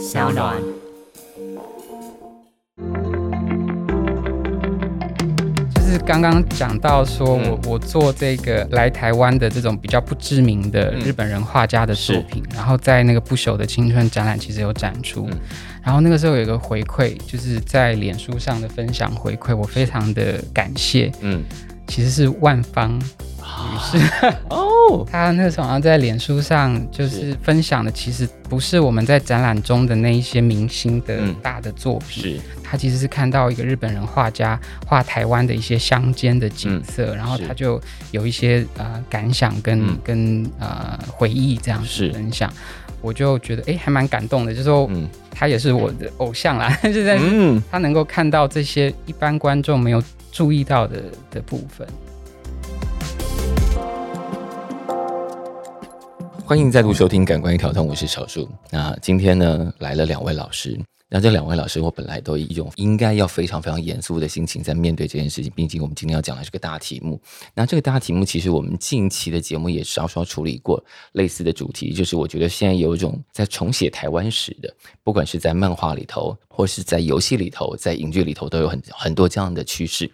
小暖。就是刚刚讲到说我我做这个来台湾的这种比较不知名的日本人画家的作品，然后在那个不朽的青春展览其实有展出，然后那个时候有一个回馈，就是在脸书上的分享回馈，我非常的感谢，嗯，其实是万方。女士。哦，他那个时候好像在脸书上就是分享的，其实不是我们在展览中的那一些明星的大的作品，是。他其实是看到一个日本人画家画台湾的一些乡间的景色，然后他就有一些呃感想跟跟呃回忆这样子分享，我就觉得哎还蛮感动的，就说他也是我的偶像啦，就在他能够看到这些一般观众没有注意到的的部分。欢迎再度收听《感官一条通》，我是小树。那今天呢，来了两位老师。那这两位老师，我本来都一种应该要非常非常严肃的心情在面对这件事情。毕竟我们今天要讲的是个大题目。那这个大题目，其实我们近期的节目也稍稍处理过类似的主题，就是我觉得现在有一种在重写台湾史的，不管是在漫画里头，或是在游戏里头，在影剧里头，都有很很多这样的趋势。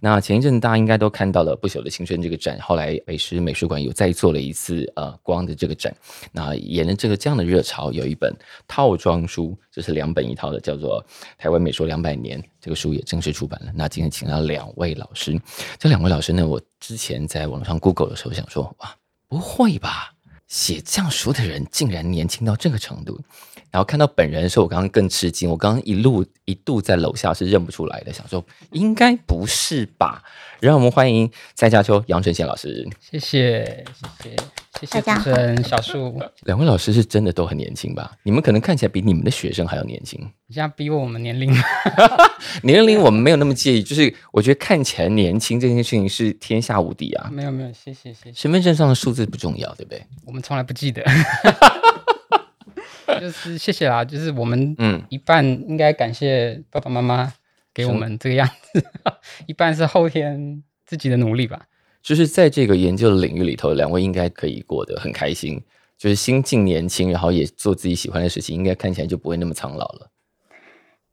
那前一阵大家应该都看到了《不朽的青春》这个展，后来北师美术馆又再做了一次呃光的这个展。那沿着这个这样的热潮，有一本套装书，就是两本一。套的叫做《台湾美术两百年》，这个书也正式出版了。那今天请到两位老师，这两位老师呢，我之前在网上 Google 的时候想说，哇，不会吧，写这样书的人竟然年轻到这个程度。然后看到本人的时候，我刚刚更吃惊，我刚刚一路一度在楼下是认不出来的，想说应该不是吧。让我们欢迎蔡家秋、杨纯贤老师，谢谢，谢谢。谢谢主持人小树。两位老师是真的都很年轻吧？你们可能看起来比你们的学生还要年轻。你现在逼我们年龄？年龄我们没有那么介意，就是我觉得看起来年轻这件事情是天下无敌啊。没有没有，谢谢谢谢。身份证上的数字不重要，对不对？我们从来不记得。就是谢谢啦，就是我们嗯一半应该感谢爸爸妈妈给我们这个样子，一半是后天自己的努力吧。就是在这个研究的领域里头，两位应该可以过得很开心，就是心境年轻，然后也做自己喜欢的事情，应该看起来就不会那么苍老了。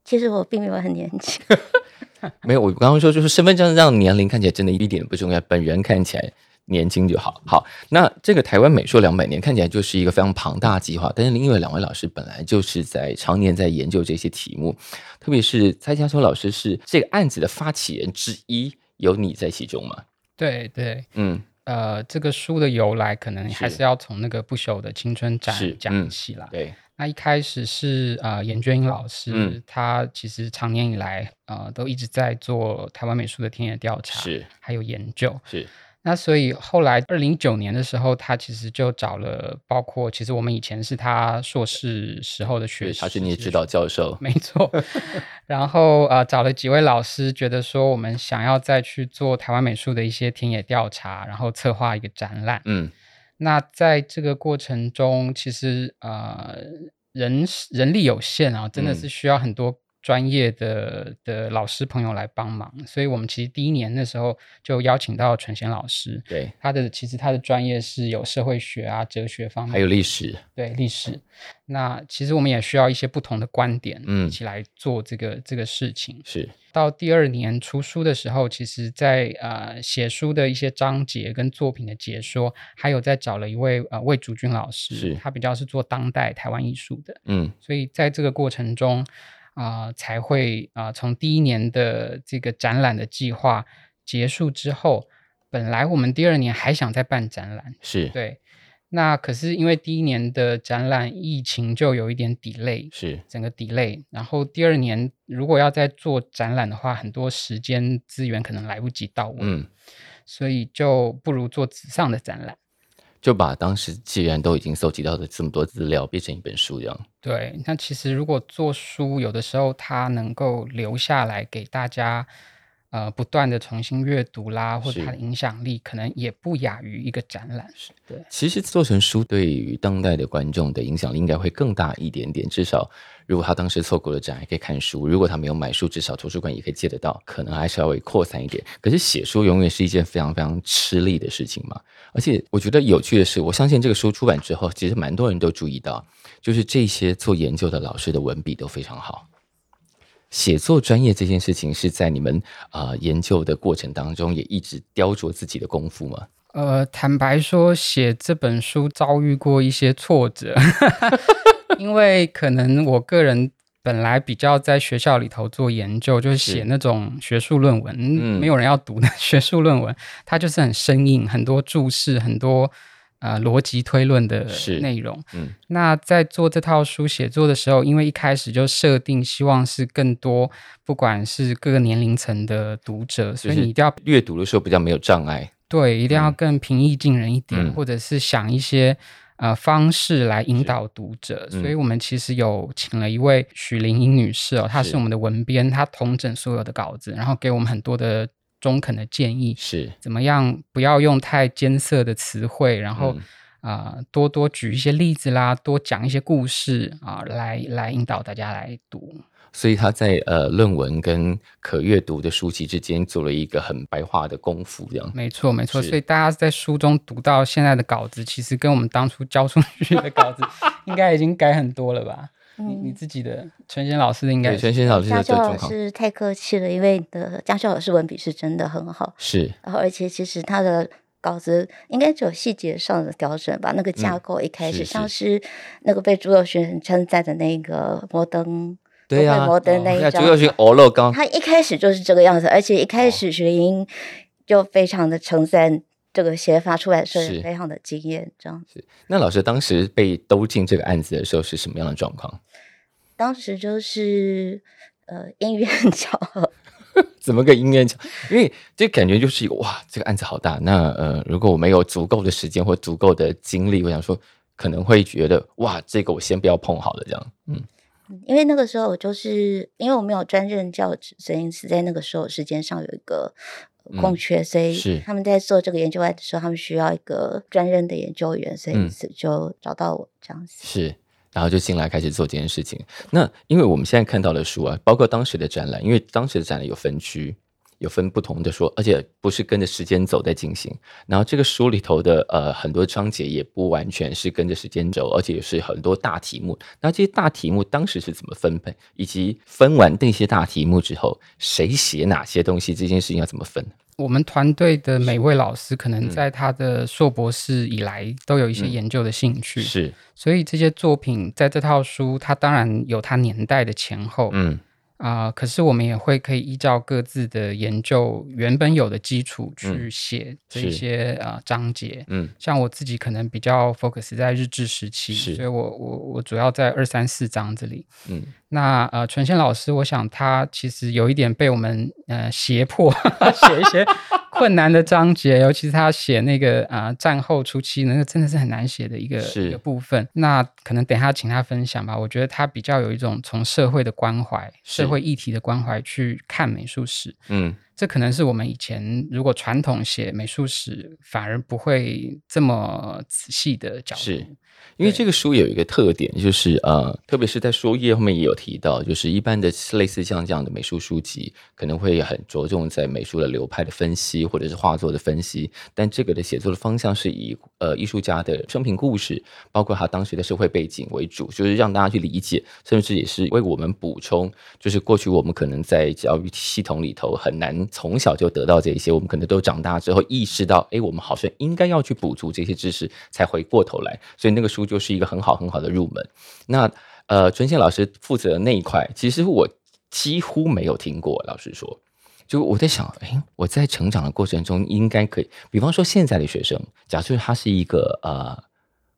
其实我并没有很年轻 没有。我刚刚说就是身份证让年龄看起来真的一点不重要，本人看起来年轻就好。好，那这个台湾美术两百年看起来就是一个非常庞大计划，但是因为两位老师本来就是在常年在研究这些题目，特别是蔡家秋老师是这个案子的发起人之一，有你在其中吗？对对，嗯，呃，这个书的由来可能还是。要从那个不朽的青春展讲起啦。对，那一开始是呃严娟英老师，他其实长年以来呃都一直在做台湾美术的田野调查，是。还有研究，是。那所以后来二零一九年的时候，他其实就找了，包括其实我们以前是他硕士时候的学生，他是你的指导教授，没错。然后呃找了几位老师，觉得说我们想要再去做台湾美术的一些田野调查，然后策划一个展览。嗯，那在这个过程中，其实呃人人力有限啊，真的是需要很多。专业的的老师朋友来帮忙，所以我们其实第一年的时候就邀请到陈贤老师。对，他的其实他的专业是有社会学啊、哲学方面，还有历史。对，历史。那其实我们也需要一些不同的观点，嗯，一起来做这个这个事情。是。到第二年出书的时候，其实在呃写书的一些章节跟作品的解说，还有在找了一位呃魏竹君老师，是他比较是做当代台湾艺术的。嗯，所以在这个过程中。啊，才会啊，从第一年的这个展览的计划结束之后，本来我们第二年还想再办展览，是。对，那可是因为第一年的展览疫情就有一点 delay，是。整个 delay，然后第二年如果要再做展览的话，很多时间资源可能来不及到位，嗯，所以就不如做纸上的展览。就把当时既然都已经搜集到的这么多资料变成一本书，这样。对，那其实如果做书，有的时候它能够留下来给大家，呃不断的重新阅读啦，或者它的影响力可能也不亚于一个展览。对，其实做成书对于当代的观众的影响力应该会更大一点点。至少如果他当时错过了展，还可以看书；如果他没有买书，至少图书馆也可以借得到，可能还稍微扩散一点。可是写书永远是一件非常非常吃力的事情嘛。而且我觉得有趣的是，我相信这个书出版之后，其实蛮多人都注意到，就是这些做研究的老师的文笔都非常好。写作专业这件事情是在你们啊研究的过程当中也一直雕琢自己的功夫吗？呃，坦白说，写这本书遭遇过一些挫折，因为可能我个人本来比较在学校里头做研究，就是写那种学术论文，没有人要读的学术论文，它就是很生硬，很多注释，很多。呃，逻辑推论的内容。嗯，那在做这套书写作的时候，因为一开始就设定希望是更多，不管是各个年龄层的读者，所以你一定要阅读的时候比较没有障碍。对，一定要更平易近人一点，或者是想一些呃方式来引导读者。所以我们其实有请了一位许玲英女士哦，她是我们的文编，她统整所有的稿子，然后给我们很多的。中肯的建议是怎么样？不要用太艰涩的词汇，然后啊，多多举一些例子啦，多讲一些故事啊，来来引导大家来读。所以他在呃论文跟可阅读的书籍之间做了一个很白话的功夫，这样。没错没错。所以大家在书中读到现在的稿子，其实跟我们当初交出去的稿子应该已经改很多了吧？你你自己的陈贤老师应该陈贤老师的教老师太客气了，因为你的家教老师文笔是真的很好，是，然后而且其实他的稿子应该只有细节上的调整吧，那个架构一开始像是那个被朱友勋称赞的那个摩登，对呀，摩登那一张，朱友勋欧乐刚，他一开始就是这个样子，而且一开始学英就非常的称赞。这个写法出来是非常的惊艳，这样子。那老师当时被兜进这个案子的时候是什么样的状况？当时就是呃因缘巧合，怎么个因缘巧？因为这感觉就是哇，这个案子好大。那呃，如果我没有足够的时间或足够的精力，我想说可能会觉得哇，这个我先不要碰好了，这样。嗯，因为那个时候我就是因为我没有专任教职，所以是在那个时候时间上有一个。空缺，所以他们在做这个研究案的时候，他们需要一个专任的研究员，所以就找到我这样子。是，然后就进来开始做这件事情。那因为我们现在看到的书啊，包括当时的展览，因为当时的展览有分区。有分不同的说，而且不是跟着时间走在进行。然后这个书里头的呃很多章节也不完全是跟着时间走，而且也是很多大题目。那这些大题目当时是怎么分配，以及分完那些大题目之后，谁写哪些东西，这件事情要怎么分？我们团队的每位老师可能在他的硕博士以来都有一些研究的兴趣，是，所以这些作品在这套书，它当然有它年代的前后，嗯。啊，可是我们也会可以依照各自的研究原本有的基础去写这些啊章节。嗯，像我自己可能比较 focus 在日治时期，所以我我我主要在二三四章这里。嗯。那呃，纯贤老师，我想他其实有一点被我们呃胁迫 写一些困难的章节，尤其是他写那个啊战后初期那个真的是很难写的一个一个部分。那可能等下请他分享吧。我觉得他比较有一种从社会的关怀、社会议题的关怀去看美术史。嗯，这可能是我们以前如果传统写美术史，反而不会这么仔细的角度。因为这个书有一个特点，就是呃，特别是在书页后面也有提到，就是一般的类似像这样的美术书籍，可能会很着重在美术的流派的分析，或者是画作的分析。但这个的写作的方向是以呃艺术家的生平故事，包括他当时的社会背景为主，就是让大家去理解，甚至也是为我们补充，就是过去我们可能在教育系统里头很难从小就得到这些，我们可能都长大之后意识到，哎，我们好像应该要去补足这些知识，才回过头来。所以那个书。就是一个很好很好的入门。那呃，春贤老师负责的那一块，其实我几乎没有听过。老实说，就我在想，哎，我在成长的过程中应该可以。比方说，现在的学生，假设他是一个呃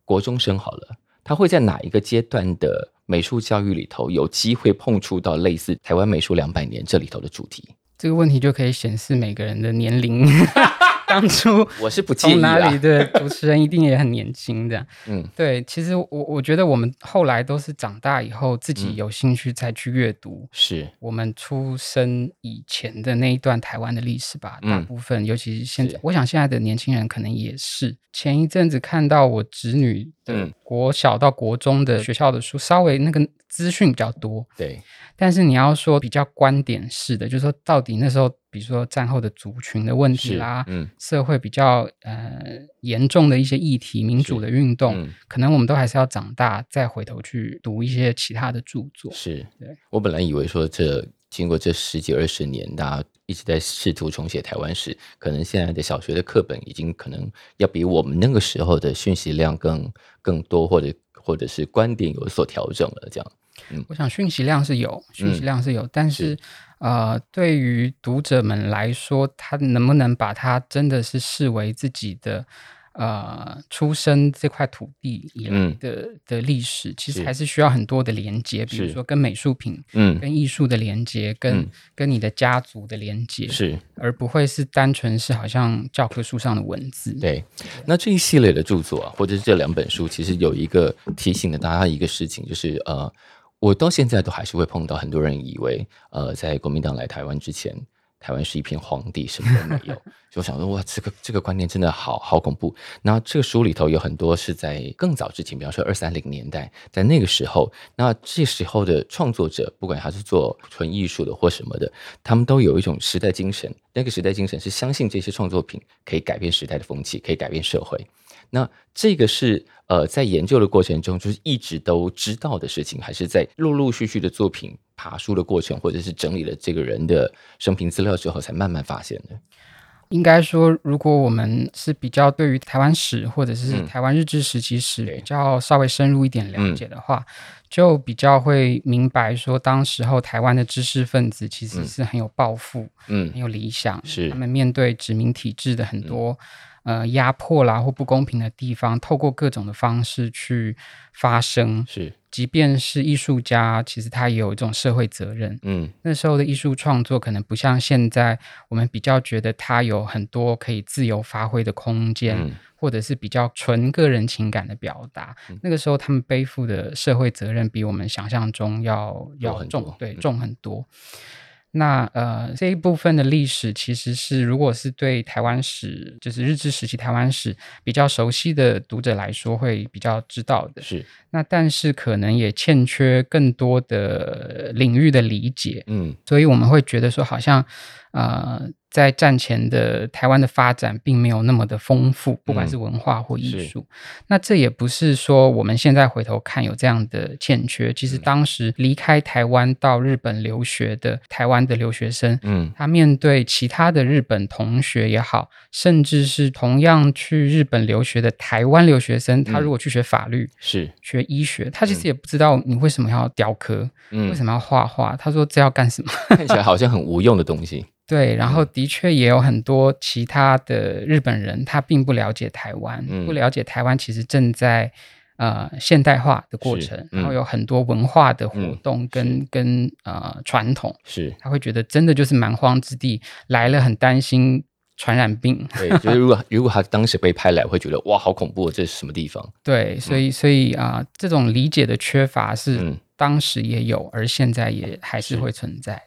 国中生好了，他会在哪一个阶段的美术教育里头有机会碰触到类似台湾美术两百年这里头的主题？这个问题就可以显示每个人的年龄。当初我是不介意从哪里的主持人一定也很年轻的，嗯，对。其实我我觉得我们后来都是长大以后自己有兴趣再去阅读，是我们出生以前的那一段台湾的历史吧。大部分，尤其是现在，我想现在的年轻人可能也是。前一阵子看到我侄女的国小到国中的学校的书，稍微那个资讯比较多，对。但是你要说比较观点式的，就是说到底那时候，比如说战后的族群的问题啦，嗯，社会比较呃严重的一些议题，民主的运动，可能我们都还是要长大再回头去读一些其他的著作。是，对我本来以为说这经过这十几二十年，大家一直在试图重写台湾史，可能现在的小学的课本已经可能要比我们那个时候的讯息量更更多，或者或者是观点有所调整了，这样。我想讯息量是有，讯息量是有，但是呃，对于读者们来说，他能不能把它真的是视为自己的呃出生这块土地以来的的历史，其实还是需要很多的连接，比如说跟美术品、嗯，跟艺术的连接，跟跟你的家族的连接，是，而不会是单纯是好像教科书上的文字。对，那这一系列的著作啊，或者是这两本书，其实有一个提醒了大家一个事情，就是呃。我到现在都还是会碰到很多人以为，呃，在国民党来台湾之前，台湾是一片荒地，什么都没有。就想说，哇，这个这个观念真的好好恐怖。那这个书里头有很多是在更早之前，比方说二三零年代，在那个时候，那这时候的创作者，不管他是做纯艺术的或什么的，他们都有一种时代精神。那个时代精神是相信这些创作品可以改变时代的风气，可以改变社会。那这个是呃，在研究的过程中，就是一直都知道的事情，还是在陆陆续续的作品爬书的过程，或者是整理了这个人的生平资料之后，才慢慢发现的？应该说，如果我们是比较对于台湾史或者是台湾日治时期史比较稍微深入一点了解的话，就比较会明白说，当时候台湾的知识分子其实是很有抱负，嗯，很有理想，是。他们面对殖民体制的很多。呃，压迫啦或不公平的地方，透过各种的方式去发声。是，即便是艺术家，其实他也有一种社会责任。嗯，那时候的艺术创作可能不像现在，我们比较觉得他有很多可以自由发挥的空间，或者是比较纯个人情感的表达。那个时候，他们背负的社会责任比我们想象中要要重，对，重很多。那呃，这一部分的历史其实是，如果是对台湾史，就是日治时期台湾史比较熟悉的读者来说，会比较知道的。是。那但是可能也欠缺更多的领域的理解。嗯。所以我们会觉得说，好像呃。在战前的台湾的发展并没有那么的丰富，不管是文化或艺术。那这也不是说我们现在回头看有这样的欠缺。其实当时离开台湾到日本留学的台湾的留学生，嗯，他面对其他的日本同学也好，甚至是同样去日本留学的台湾留学生，他如果去学法律，是学医学，他其实也不知道你为什么要雕刻，为什么要画画。他说这要干什么？看起来好像很无用的东西。对，然后的确也有很多其他的日本人，他并不了解台湾，不了解台湾其实正在呃现代化的过程，然后有很多文化的活动跟跟呃传统，是。他会觉得真的就是蛮荒之地，来了很担心传染病。对，就是如果 如果他当时被拍来，会觉得哇好恐怖，这是什么地方？对，所以所以啊，这种理解的缺乏是当时也有，而现在也还是会存在。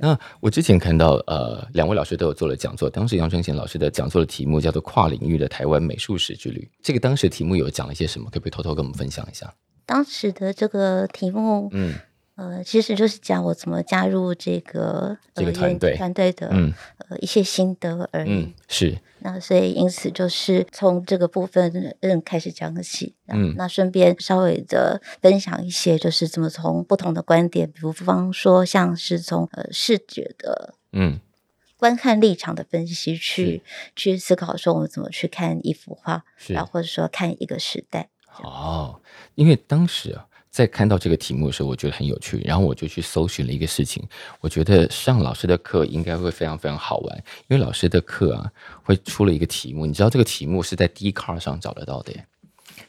那我之前看到，呃，两位老师都有做了讲座。当时杨春贤老师的讲座的题目叫做《跨领域的台湾美术史之旅》。这个当时题目有讲了一些什么？可不可以偷偷跟我们分享一下？当时的这个题目，嗯。呃，其实就是讲我怎么加入这个这个团队团队的呃一些心得而已。是。那所以因此就是从这个部分嗯开始讲起。嗯。那顺便稍微的分享一些，就是怎么从不同的观点，比方说像是从呃视觉的嗯观看立场的分析去去思考说我们怎么去看一幅画，然后或者说看一个时代。哦，因为当时啊。在看到这个题目的时候，我觉得很有趣，然后我就去搜寻了一个事情。我觉得上老师的课应该会非常非常好玩，因为老师的课啊会出了一个题目，你知道这个题目是在 d c a r 上找得到的耶。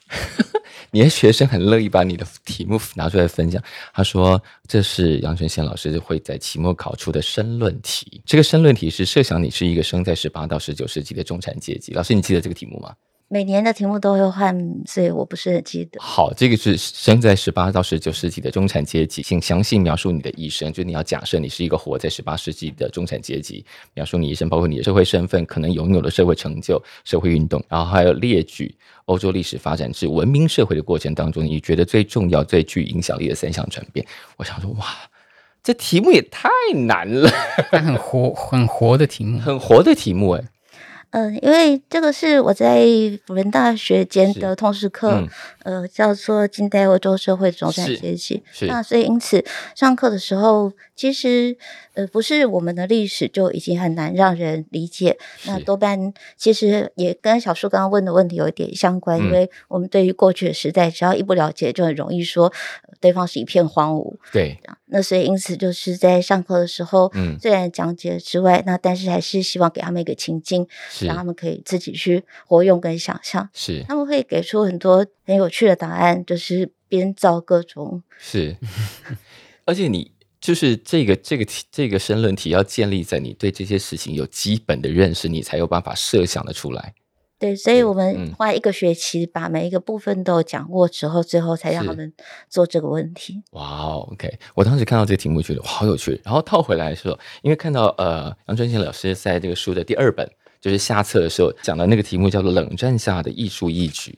你的学生很乐意把你的题目拿出来分享。他说：“这是杨春贤老师会在期末考出的申论题。这个申论题是设想你是一个生在十八到十九世纪的中产阶级。老师，你记得这个题目吗？”每年的题目都会换，所以我不是很记得。好，这个是生在十八到十九世纪的中产阶级，请详细描述你的一生。就你要假设你是一个活在十八世纪的中产阶级，描述你一生，包括你的社会身份，可能拥有的社会成就、社会运动，然后还有列举欧洲历史发展至文明社会的过程当中，你觉得最重要、最具影响力的三项转变。我想说，哇，这题目也太难了，很活、很活的题目，很活的题目，哎。嗯，因为这个是我在辅仁大学兼的通识课，呃，叫做近代欧洲社会总产阶级。那所以因此上课的时候，其实呃不是我们的历史就已经很难让人理解。那多半其实也跟小树刚刚问的问题有一点相关，因为我们对于过去的时代，只要一不了解，就很容易说对方是一片荒芜。对。那所以因此就是在上课的时候，嗯，虽然讲解之外，那但是还是希望给他们一个情境。是让他们可以自己去活用跟想象，是他们会给出很多很有趣的答案，就是编造各种是，而且你就是这个这个题这个申论题要建立在你对这些事情有基本的认识，你才有办法设想的出来。对，所以我们花一个学期把每一个部分都讲过之后，最后才让他们做这个问题。哇，OK！我当时看到这个题目觉得好有趣，然后套回来的时候，因为看到呃杨春贤老师在这个书的第二本。就是下册的时候讲的那个题目叫做“冷战下的艺术一局”，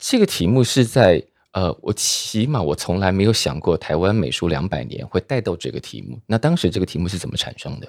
这个题目是在呃，我起码我从来没有想过台湾美术两百年会带到这个题目。那当时这个题目是怎么产生的？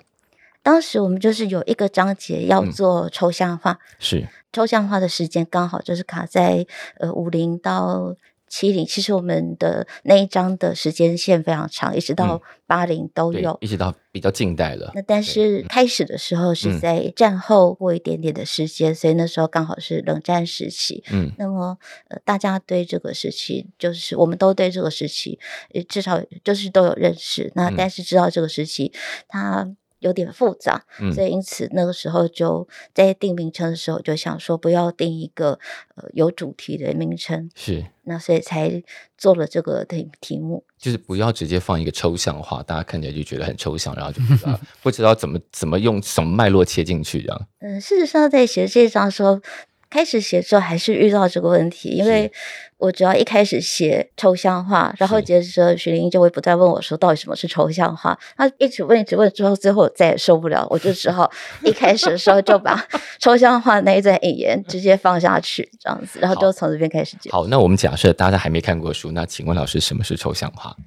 当时我们就是有一个章节要做抽象化，是抽象化的时间刚好就是卡在呃五零到。七零其实我们的那一章的时间线非常长，一直到八零都有，一直到比较近代了。那但是开始的时候是在战后过一点点的时间，所以那时候刚好是冷战时期。嗯，那么呃，大家对这个时期，就是我们都对这个时期，至少就是都有认识。那但是知道这个时期，它。有点复杂，所以因此那个时候就在定名称的时候就想说不要定一个呃有主题的名称，是那所以才做了这个题题目，就是不要直接放一个抽象化，大家看起来就觉得很抽象，然后就不知道 不知道怎么怎么用什么脉络切进去这样。嗯，事实上在写这张时候。开始写之后还是遇到这个问题，因为我只要一开始写抽象画，然后接着徐玲就会不断问我说到底什么是抽象画，他一直问一直问，之后最后再也受不了，我就只好一开始的时候就把 抽象画那一段引言直接放下去，这样子，然后就从这边开始讲。好，那我们假设大家还没看过书，那请问老师什么是抽象画？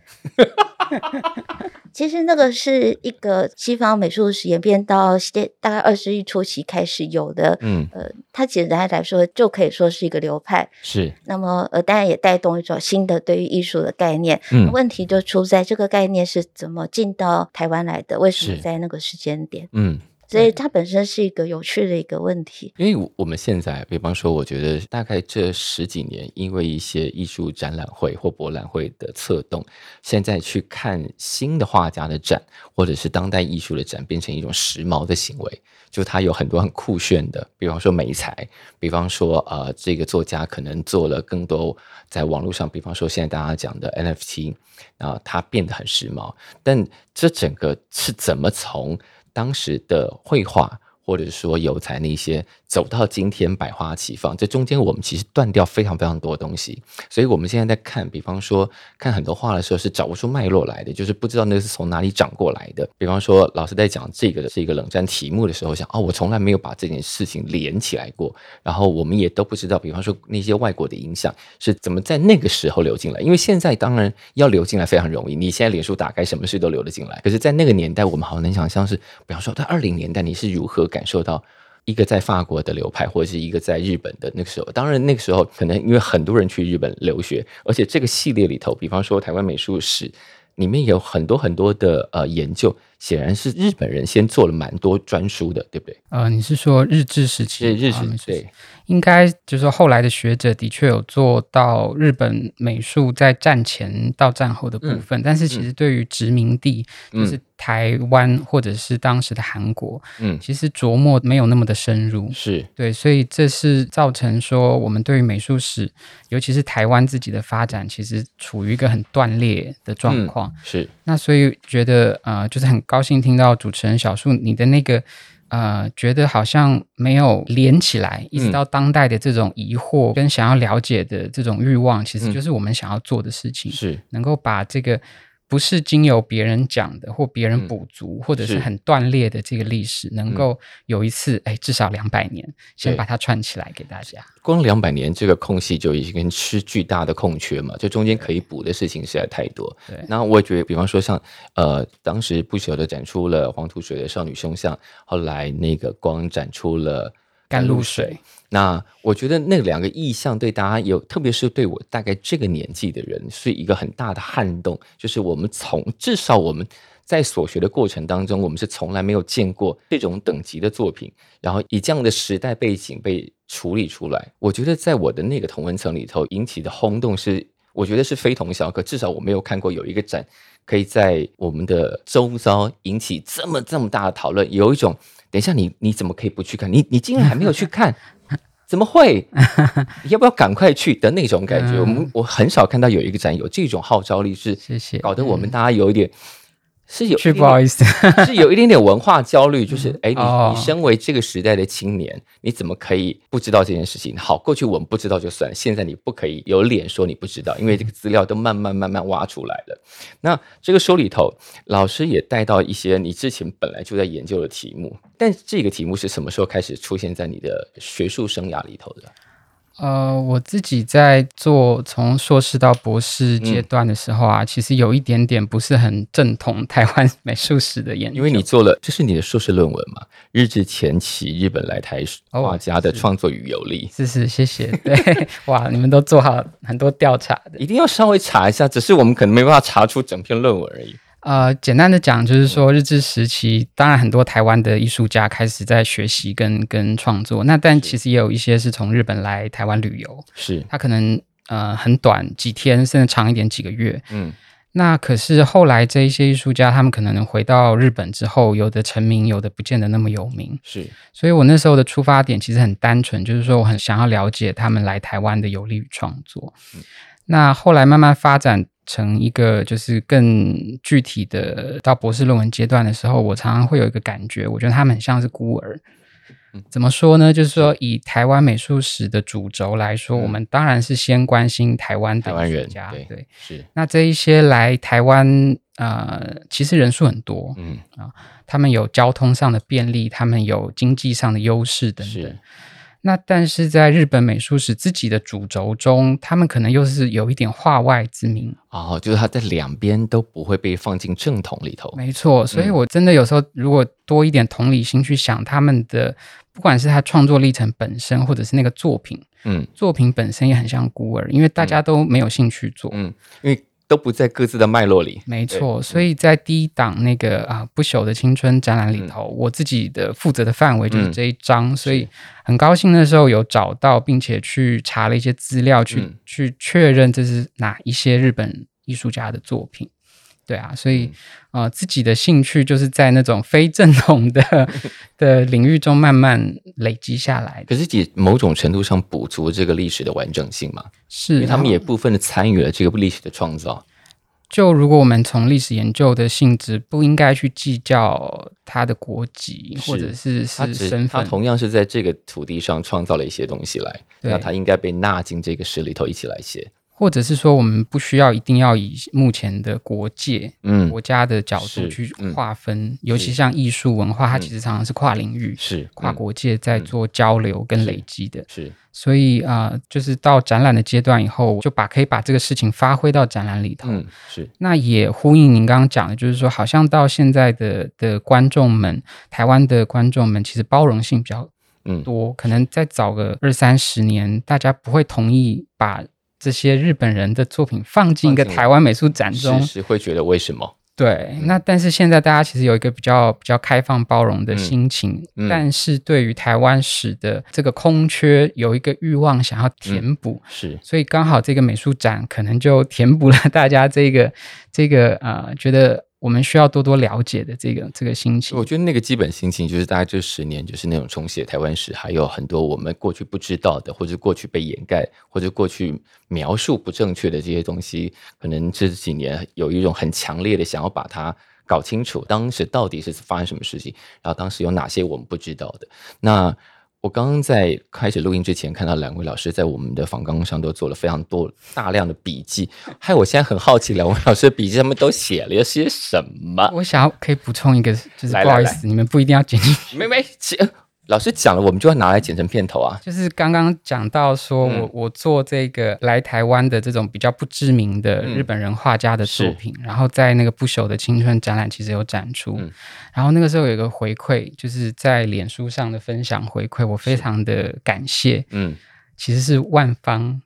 其实那个是一个西方美术史演变到大概二十世纪初期开始有的，嗯，呃，它简单来说就可以说是一个流派。是，那么呃，当然也带动一种新的对于艺术的概念。嗯，问题就出在这个概念是怎么进到台湾来的？为什么在那个时间点？嗯。所以它本身是一个有趣的一个问题，因为我们现在，比方说，我觉得大概这十几年，因为一些艺术展览会或博览会的策动，现在去看新的画家的展，或者是当代艺术的展，变成一种时髦的行为。就它有很多很酷炫的，比方说美材，比方说呃，这个作家可能做了更多在网络上，比方说现在大家讲的 NFT，啊，它变得很时髦。但这整个是怎么从？当时的绘画。或者说有才那些走到今天百花齐放，这中间我们其实断掉非常非常多东西，所以我们现在在看，比方说看很多画的时候是找不出脉络来的，就是不知道那个是从哪里长过来的。比方说老师在讲这个的这个冷战题目的时候，想哦，我从来没有把这件事情连起来过，然后我们也都不知道，比方说那些外国的影响是怎么在那个时候流进来，因为现在当然要流进来非常容易，你现在脸书打开什么事都流得进来，可是，在那个年代，我们好难想象是，比方说在二零年代你是如何。感受到一个在法国的流派，或者是一个在日本的那个时候，当然那个时候可能因为很多人去日本留学，而且这个系列里头，比方说台湾美术史里面有很多很多的呃研究，显然是日本人先做了蛮多专书的，对不对？呃，你是说日治时期？日治对，应该就是说，后来的学者的确有做到日本美术在战前到战后的部分，但是其实对于殖民地，就是台湾或者是当时的韩国，嗯，其实琢磨没有那么的深入，是对，所以这是造成说我们对于美术史，尤其是台湾自己的发展，其实处于一个很断裂的状况。是那所以觉得呃，就是很高兴听到主持人小树你的那个。呃，觉得好像没有连起来，一直到当代的这种疑惑跟想要了解的这种欲望，其实就是我们想要做的事情，是能够把这个。不是经由别人讲的或别人补足，或者是很断裂的这个历史，能够有一次哎，至少两百年，先把它串起来给大家。光两百年这个空隙就已经是巨大的空缺嘛，就中间可以补的事情实在太多。对，那我觉得，比方说像呃，当时不朽的展出了黄土水的少女胸像，后来那个光展出了。甘露水，那我觉得那两个意象对大家有，特别是对我大概这个年纪的人，是一个很大的撼动。就是我们从至少我们在所学的过程当中，我们是从来没有见过这种等级的作品，然后以这样的时代背景被处理出来。我觉得在我的那个同文层里头引起的轰动是，我觉得是非同小可。至少我没有看过有一个展可以在我们的周遭引起这么这么大的讨论，有一种。等一下，你你怎么可以不去看？你你竟然还没有去看，怎么会？要不要赶快去的那种感觉？我们我很少看到有一个展有这种号召力，是谢谢，搞得我们大家有一点。是有不好意思，是有一点点文化焦虑，就是哎，你你身为这个时代的青年，你怎么可以不知道这件事情？好，过去我们不知道就算，现在你不可以有脸说你不知道，因为这个资料都慢慢慢慢挖出来了。那这个书里头，老师也带到一些你之前本来就在研究的题目，但这个题目是什么时候开始出现在你的学术生涯里头的？呃，我自己在做从硕士到博士阶段的时候啊，其实有一点点不是很正统台湾美术史的研究。因为你做了，这是你的硕士论文嘛？日治前期日本来台画家的创作与游历。是是，谢谢。对，哇，你们都做好很多调查的，一定要稍微查一下，只是我们可能没办法查出整篇论文而已。呃，简单的讲，就是说日治时期，当然很多台湾的艺术家开始在学习跟跟创作。那但其实也有一些是从日本来台湾旅游，是他可能呃很短几天，甚至长一点几个月。嗯，那可是后来这一些艺术家，他们可能回到日本之后，有的成名，有的不见得那么有名。是，所以我那时候的出发点其实很单纯，就是说我很想要了解他们来台湾的有利与创作。那后来慢慢发展。成一个就是更具体的到博士论文阶段的时候，我常常会有一个感觉，我觉得他们很像是孤儿。怎么说呢？就是说，以台湾美术史的主轴来说，我们当然是先关心台湾的艺术家，对，是。那这一些来台湾，呃，其实人数很多，嗯啊，他们有交通上的便利，他们有经济上的优势等等。那但是在日本美术史自己的主轴中，他们可能又是有一点画外之名哦，就是他在两边都不会被放进正统里头。没错，所以我真的有时候如果多一点同理心去想他们的，不管是他创作历程本身，或者是那个作品，嗯，作品本身也很像孤儿，因为大家都没有兴趣做，嗯，因为。都不在各自的脉络里，没错。所以在第一档那个啊不朽的青春展览里头，我自己的负责的范围就是这一章，所以很高兴那时候有找到，并且去查了一些资料，去去确认这是哪一些日本艺术家的作品。对啊，所以呃，自己的兴趣就是在那种非正统的 的领域中慢慢累积下来。可是，也某种程度上补足这个历史的完整性嘛？是，因为他们也部分的参与了这个历史的创造。就如果我们从历史研究的性质，不应该去计较他的国籍或者是是身份，他同样是在这个土地上创造了一些东西来，那他应该被纳进这个诗里头一起来写。或者是说，我们不需要一定要以目前的国界、嗯国家的角度去划分，尤其像艺术文化，它其实常常是跨领域、是跨国界在做交流跟累积的。是，所以啊，就是到展览的阶段以后，就把可以把这个事情发挥到展览里头。嗯，是。那也呼应您刚刚讲的，就是说，好像到现在的的观众们，台湾的观众们，其实包容性比较多。可能再早个二三十年，大家不会同意把。这些日本人的作品放进一个台湾美术展中，是会觉得为什么？对，那但是现在大家其实有一个比较比较开放包容的心情，但是对于台湾史的这个空缺有一个欲望想要填补，是，所以刚好这个美术展可能就填补了大家这个这个呃觉得。我们需要多多了解的这个这个心情，我觉得那个基本心情就是大概这十年就是那种重写台湾史，还有很多我们过去不知道的，或者过去被掩盖，或者过去描述不正确的这些东西，可能这几年有一种很强烈的想要把它搞清楚，当时到底是发生什么事情，然后当时有哪些我们不知道的那。我刚刚在开始录音之前，看到两位老师在我们的访纲上都做了非常多大量的笔记，害我现在很好奇，两位老师的笔记上面都写了些什么？我想要可以补充一个，就是不好意思，你们不一定要剪进去，没没。老师讲了，我们就要拿来剪成片头啊。就是刚刚讲到说，我我做这个来台湾的这种比较不知名的日本人画家的作品，然后在那个不朽的青春展览其实有展出，然后那个时候有一个回馈，就是在脸书上的分享回馈，我非常的感谢。嗯，其实是万方。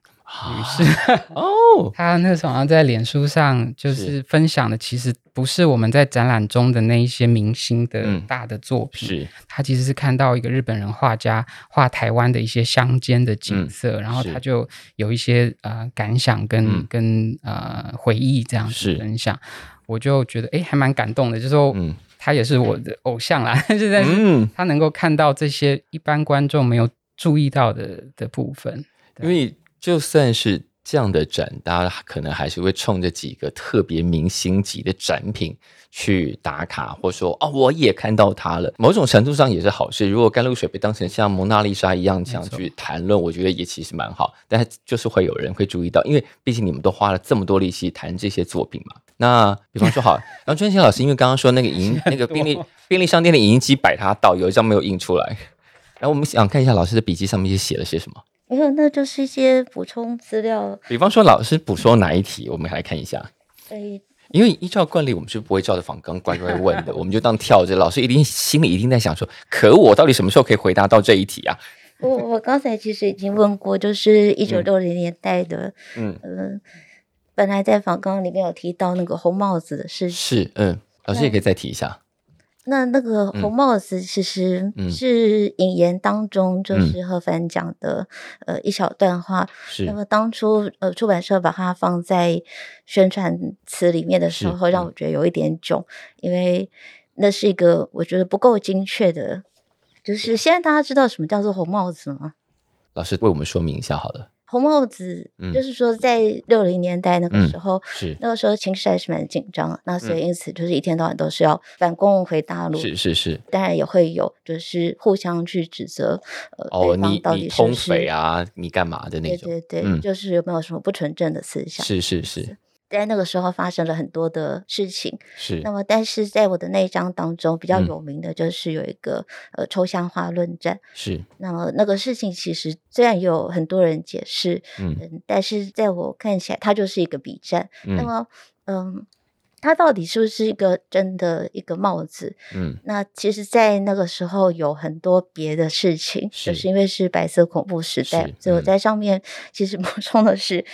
女士。哦，他那时候好像在脸书上就是。分享的，其实不是我们在展览中的那一些明星的大的作品，是。他其实是看到一个日本人画家画台湾的一些乡间的景色，然后他就有一些呃感想跟跟呃回忆这样子分享，我就觉得哎还蛮感动的，就说嗯。他也是我的偶像啦，就在他能够看到这些一般观众没有注意到的的部分，因为。就算是这样的展，大家可能还是会冲着几个特别明星级的展品去打卡，或说哦，我也看到它了。某种程度上也是好事。如果甘露水被当成像蒙娜丽莎一样这样去谈论，我觉得也其实蛮好。但就是会有人会注意到，因为毕竟你们都花了这么多力气谈这些作品嘛。那比方说，好，然后专心老师，因为刚刚说那个影 那个便利便利商店的影音机摆它到有一张没有印出来，然后我们想看一下老师的笔记上面写了些什么。没有，那就是一些补充资料。比方说，老师补充哪一题，我们来看一下。对，因为依照惯例，我们是不会照着仿纲乖乖问的，我们就当跳着。老师一定心里一定在想说：，可我到底什么时候可以回答到这一题啊？我我刚才其实已经问过，就是一九六零年代的，嗯嗯，本来在访纲里面有提到那个红帽子的事情。是，嗯，老师也可以再提一下。那那个红帽子其实是引言当中，就是何凡讲的呃一小段话。是那么当初呃出版社把它放在宣传词里面的时候，让我觉得有一点囧，因为那是一个我觉得不够精确的。就是现在大家知道什么叫做红帽子吗？老师为我们说明一下，好了。红帽子，就是说在六零年代那个时候，是。那个时候情势还是蛮紧张，那所以因此就是一天到晚都是要反攻回大陆，是是是，当然也会有就是互相去指责，呃，哦，你你通匪啊，你干嘛的那种，对对对，就是有没有什么不纯正的思想，是是是。在那个时候发生了很多的事情，是。那么，但是在我的那一章当中，比较有名的就是有一个呃抽象化论战，是。那么那个事情其实虽然有很多人解释，嗯，但是在我看起来，它就是一个比战。那么，嗯，它到底是不是一个真的一个帽子？嗯，那其实，在那个时候有很多别的事情，就是因为是白色恐怖时代，所以我在上面其实 补充的是。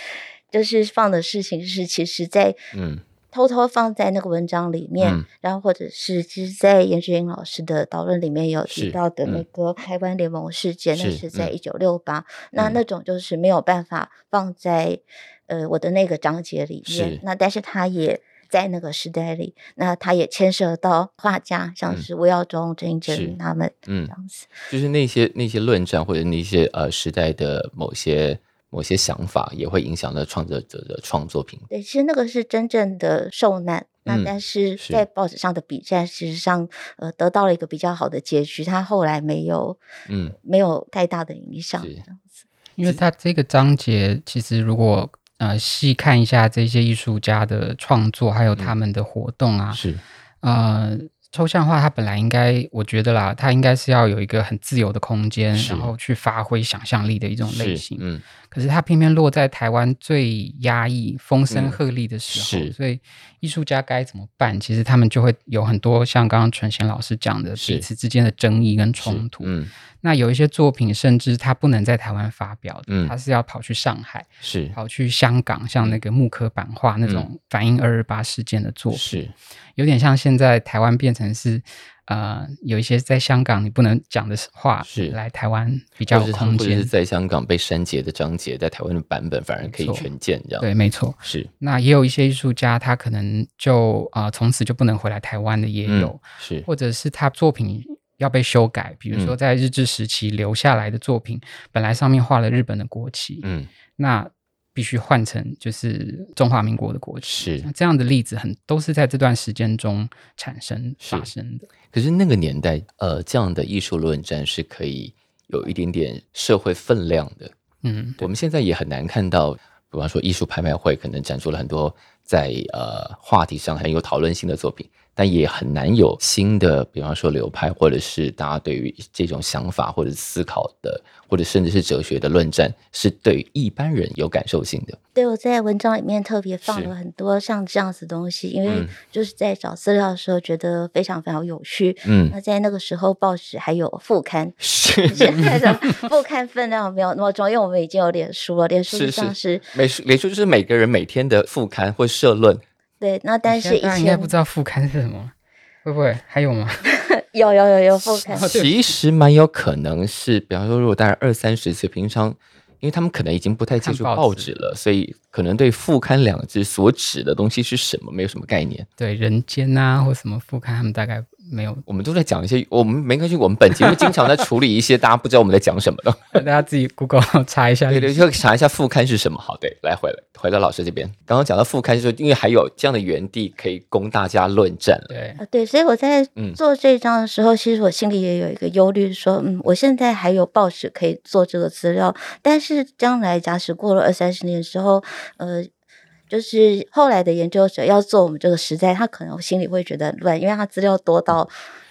就是放的事情是，其实，在嗯。偷偷放在那个文章里面，然后或者是其实，在严学英老师的导论里面有提到的那个台湾联盟事件，那是在一九六八，那那种就是没有办法放在呃我的那个章节里面，那但是他也在那个时代里，那他也牵涉到画家，像是吴耀中、郑英珍他们，嗯，这样子，就是那些那些论战或者那些呃时代的某些。某些想法也会影响到创作者的创作品。对，其实那个是真正的受难。那但是在报纸上的比战，事实上呃得到了一个比较好的结局。他后来没有，嗯，没有太大的影响。这样子，因为他这个章节其实如果呃细看一下这些艺术家的创作，还有他们的活动啊，是呃抽象画它本来应该，我觉得啦，它应该是要有一个很自由的空间，然后去发挥想象力的一种类型。嗯，可是它偏偏落在台湾最压抑、风声鹤唳的时候，所以艺术家该怎么办？其实他们就会有很多像刚刚纯贤老师讲的彼此之间的争议跟冲突。嗯，那有一些作品甚至他不能在台湾发表的，他是要跑去上海，是跑去香港，像那个木刻版画那种反映二二八事件的作品。是。有点像现在台湾变成是，呃，有一些在香港你不能讲的话，是来台湾比较有空间。是在香港被删节的章节，在台湾的版本反而可以全见，这样对，没错。是那也有一些艺术家，他可能就啊从此就不能回来台湾的也有，是或者是他作品要被修改，比如说在日治时期留下来的作品，本来上面画了日本的国旗，嗯，那。必须换成就是中华民国的国旗，是这样的例子很都是在这段时间中产生发生的。可是那个年代，呃，这样的艺术论战是可以有一点点社会分量的。嗯，我们现在也很难看到，比方说艺术拍卖会可能展出了很多在呃话题上很有讨论性的作品。但也很难有新的，比方说流派，或者是大家对于这种想法或者思考的，或者甚至是哲学的论战，是对于一般人有感受性的。对，我在文章里面特别放了很多像这样子东西，因为就是在找资料的时候觉得非常非常有趣。嗯，那在那个时候报纸还有副刊，是现在的副刊分量没有那么重，因为我们已经有脸书了，脸书上是每脸书就是每个人每天的副刊或社论。对，那但是以前应该不知道副刊是什么，会不会还有吗？有有有有副刊，其实蛮有可能是，比方说，如果大概二三十岁，平常因为他们可能已经不太接触报纸了，所以可能对副刊两字所指的东西是什么没有什么概念。对，人间啊，或什么副刊，他们大概。没有，我们都在讲一些，我们没关系。我们本节目经常在处理一些大家不知道我们在讲什么的，大家自己 Google 查一下，对对，就查一下副刊是什么。好，对，来回来回到老师这边，刚刚讲到副刊，就是因为还有这样的园地可以供大家论战。对啊，对，所以我在做这张的时候，其实我心里也有一个忧虑，说，嗯，我现在还有报纸可以做这个资料，但是将来假使过了二三十年之后，呃。就是后来的研究者要做我们这个时代，他可能心里会觉得乱，因为他资料多到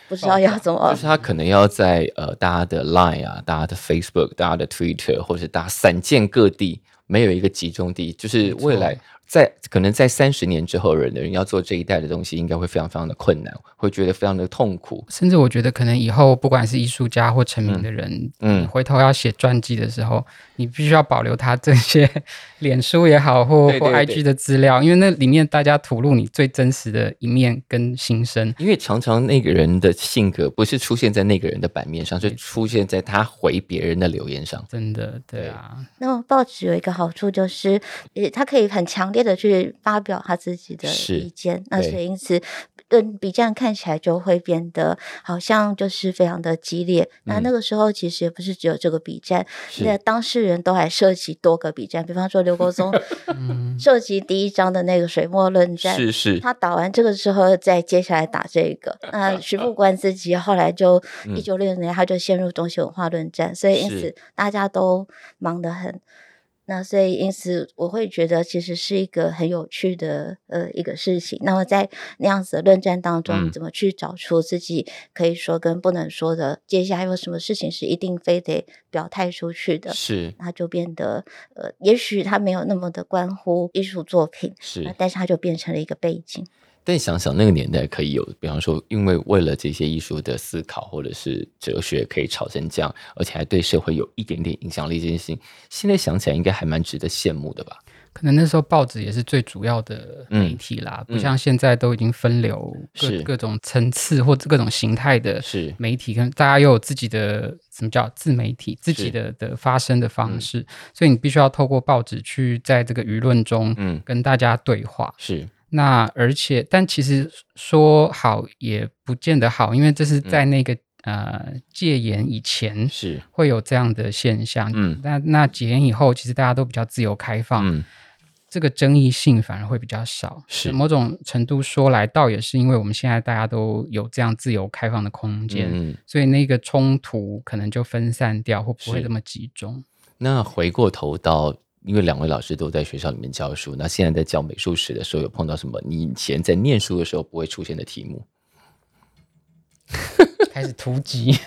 不知道要怎么。就是他可能要在呃大家的 Line 啊、大家的 Facebook、大家的 Twitter，或者是大家散见各地，没有一个集中地，就是未来。在可能在三十年之后，人的人要做这一代的东西，应该会非常非常的困难，会觉得非常的痛苦。甚至我觉得，可能以后不管是艺术家或成名的人，嗯，回头要写传记的时候，你必须要保留他这些 脸书也好，或或 IG 的资料，因为那里面大家吐露你最真实的一面跟心声。因为常常那个人的性格不是出现在那个人的版面上，是出现在他回别人的留言上。真的，对啊。那么报纸有一个好处就是，呃，它可以很强。烈的去发表他自己的意见，那所以因此，嗯，比战看起来就会变得好像就是非常的激烈。那那个时候其实也不是只有这个比战，那当事人都还涉及多个比战，比方说刘国松 涉及第一章的那个水墨论战，是是，他打完这个之后，再接下来打这个。那徐副官自己后来就一九六零年他就陷入东西文化论战，所以因此大家都忙得很。那所以，因此我会觉得其实是一个很有趣的呃一个事情。那么在那样子的论战当中，怎么去找出自己可以说跟不能说的？接下来有什么事情是一定非得表态出去的？是，那就变得呃，也许它没有那么的关乎艺术作品，是，但是它就变成了一个背景。但想想那个年代可以有，比方说，因为为了这些艺术的思考或者是哲学可以吵成这样，而且还对社会有一点点影响力，这件事情现在想起来应该还蛮值得羡慕的吧？可能那时候报纸也是最主要的媒体啦，不像现在都已经分流各各种层次或者各种形态的媒体，跟大家又有自己的什么叫自媒体，自己的的发声的方式，所以你必须要透过报纸去在这个舆论中，嗯，跟大家对话。是。那而且，但其实说好也不见得好，因为这是在那个呃戒严以前是会有这样的现象。嗯，那那戒严以后，其实大家都比较自由开放，嗯，这个争议性反而会比较少。是某种程度说来，倒也是因为我们现在大家都有这样自由开放的空间，嗯，所以那个冲突可能就分散掉，或不会这么集中。那回过头到。因为两位老师都在学校里面教书，那现在在教美术史的时候，有碰到什么你以前在念书的时候不会出现的题目？开始突击，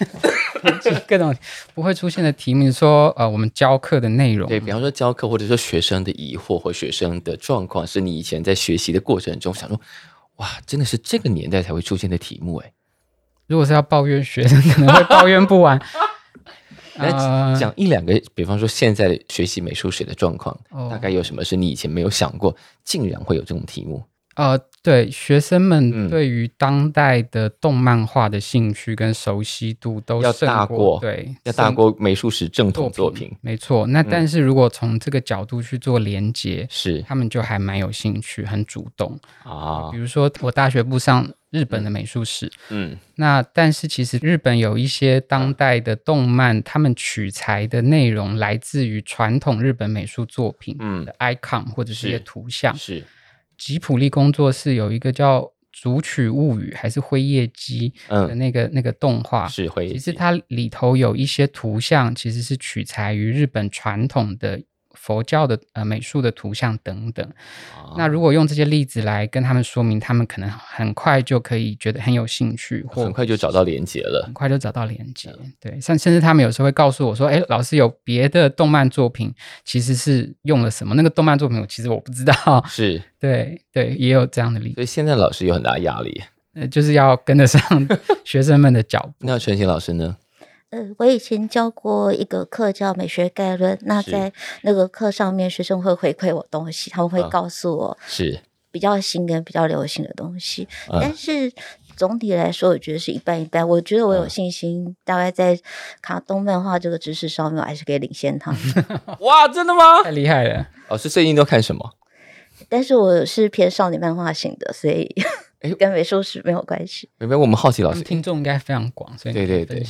各种不会出现的题目，说呃，我们教课的内容，对比方说教课，或者说学生的疑惑或学生的状况，是你以前在学习的过程中想说，哇，真的是这个年代才会出现的题目哎。如果是要抱怨学生，可能会抱怨不完。来讲一两个，比方说现在学习美术史的状况，大概有什么是你以前没有想过，竟然会有这种题目？呃，对，学生们对于当代的动漫画的兴趣跟熟悉度都要大过，对，要大过美术史正统作品，没错。那但是如果从这个角度去做连接，是。他们就还蛮有兴趣，很主动。啊。比如说我大学部上日本的美术史，嗯，那但是其实日本有一些当代的动漫，他们取材的内容来自于传统日本美术作品，嗯，的 icon 或者是一些图像，是。吉普力工作室有一个叫《竹取物语》还是《辉夜姬》的那个那个动画，是灰。其实它里头有一些图像，其实是取材于日本传统的。佛教的呃美术的图像等等，那如果用这些例子来跟他们说明，他们可能很快就可以觉得很有兴趣，或很快就找到连接了，很快就找到连接。对，甚甚至他们有时候会告诉我说：“哎，老师有别的动漫作品，其实是用了什么？那个动漫作品，我其实我不知道。”是，对对，也有这样的例子。所以现在老师有很大压力，呃，就是要跟得上学生们的脚步。那陈晴老师呢？呃，我以前教过一个课叫美学概论，那在那个课上面，学生会回馈我东西，他们会告诉我是比较新跟比较流行的东西。但是总体来说，我觉得是一半一半。我觉得我有信心，大概在卡通漫画这个知识上面，我还是可以领先他们。哇，真的吗？太厉害了！老师最近都看什么？但是我是偏少女漫画型的，所以跟美术史没有关系。没有，我们好奇老师听众应该非常广，所以对对对。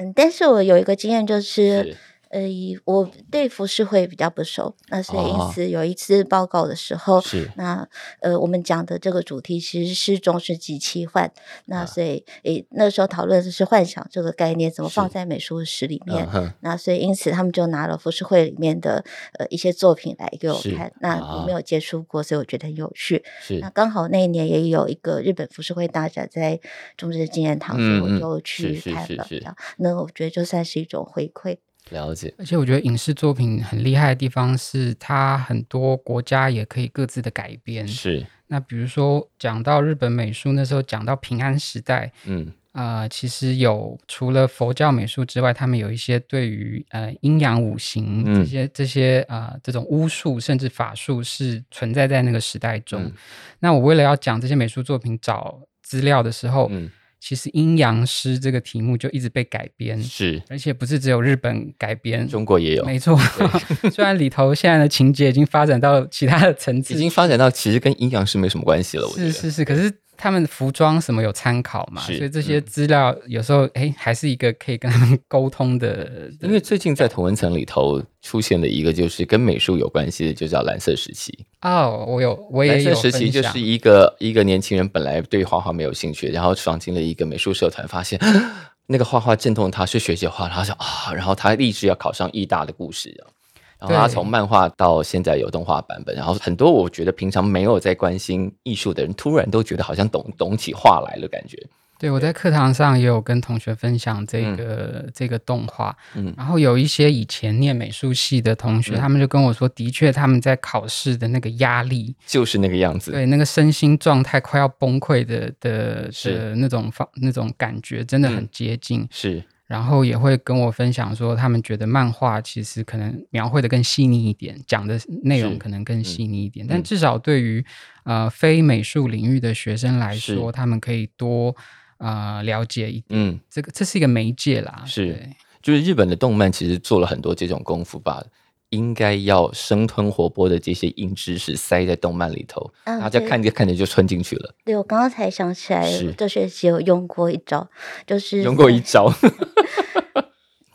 嗯，但是我有一个经验就是。呃，我对浮世绘比较不熟，那所以因此有一次报告的时候，是那呃，我们讲的这个主题其实是中世纪奇幻，那所以诶那时候讨论的是幻想这个概念怎么放在美术史里面，那所以因此他们就拿了浮世绘里面的呃一些作品来给我看，那我没有接触过，所以我觉得很有趣。是那刚好那一年也有一个日本浮世绘大展在中世纪念堂，所以我就去看了，那我觉得就算是一种回馈。了解，而且我觉得影视作品很厉害的地方是，它很多国家也可以各自的改编。是，那比如说讲到日本美术，那时候讲到平安时代，嗯，呃，其实有除了佛教美术之外，他们有一些对于呃阴阳五行这些这些呃这种巫术甚至法术是存在在那个时代中。那我为了要讲这些美术作品，找资料的时候，嗯。其实阴阳师这个题目就一直被改编，是，而且不是只有日本改编，中国也有，没错。虽然里头现在的情节已经发展到其他的层次，已经发展到其实跟阴阳师没什么关系了。我觉得是是是，可是。他们服装什么有参考嘛？所以这些资料有时候哎，还是一个可以跟他们沟通的。因为最近在同文层里头出现的一个就是跟美术有关系的，就叫蓝色时期。哦，我有，我也有。蓝色时期就是一个一个年轻人本来对画画没有兴趣，然后闯进了一个美术社团，发现那个画画震动他，是学姐画，他想啊，然后他立志要考上艺大的故事啊。然后他从漫画到现在有动画版本，然后很多我觉得平常没有在关心艺术的人，突然都觉得好像懂懂起画来了感觉。对，我在课堂上也有跟同学分享这个这个动画，嗯，然后有一些以前念美术系的同学，他们就跟我说，的确他们在考试的那个压力就是那个样子，对，那个身心状态快要崩溃的的的那种方那种感觉，真的很接近，是。然后也会跟我分享说，他们觉得漫画其实可能描绘的更细腻一点，讲的内容可能更细腻一点。但至少对于呃非美术领域的学生来说，他们可以多呃了解一点。嗯，这个这是一个媒介啦。是，就是日本的动漫其实做了很多这种功夫吧。应该要生吞活剥的这些硬知识塞在动漫里头，大家看着看着就吞进去了。对，我刚刚才想起来，这学期有用过一招，就是用过一招。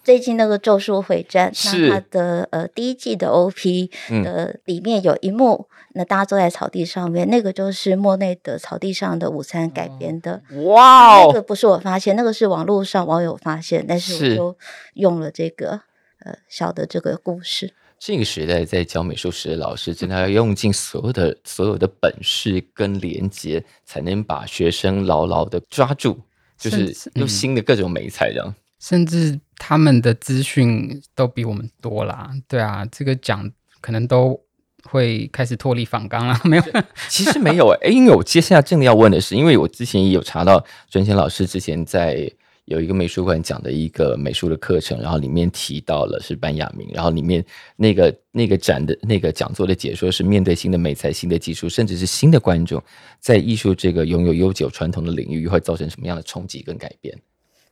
最近那个《咒术回战》，那它的呃第一季的 OP 的里面有一幕，那大家坐在草地上面，那个就是莫内的《草地上的午餐》改编的。哇哦，那个不是我发现，那个是网络上网友发现，但是我就用了这个呃小的这个故事。这个时代在教美术史的老师，真的要用尽所有的所有的本事跟连接，才能把学生牢牢的抓住。就是用新的各种美材这样。甚至他们的资讯都比我们多啦，对啊，这个奖可能都会开始脱离仿纲了，没有？其实没有哎，因为我接下来正要问的是，因为我之前也有查到专贤老师之前在。有一个美术馆讲的一个美术的课程，然后里面提到了是班雅明，然后里面那个那个展的那个讲座的解说是面对新的美材、新的技术，甚至是新的观众，在艺术这个拥有悠久传统的领域会造成什么样的冲击跟改变？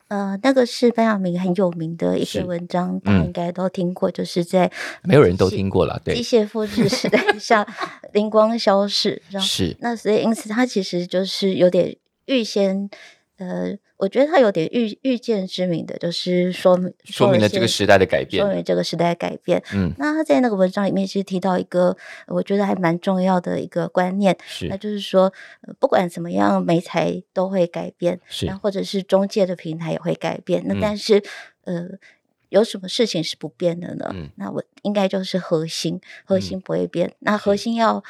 呃，那个是班雅明很有名的一篇文章，大家应该都听过，就是在没有人都听过了，对，机械复制时代下灵光消逝，是那所以因此他其实就是有点预先。呃，我觉得他有点预预见之明的，就是说明说明了这个时代的改变，说明这个时代的改变。嗯，那他在那个文章里面其实提到一个，我觉得还蛮重要的一个观念，是那就是说，不管怎么样，媒材都会改变，是，或者是中介的平台也会改变。那但是，呃，有什么事情是不变的呢？嗯那我应该就是核心，核心不会变。那核心要。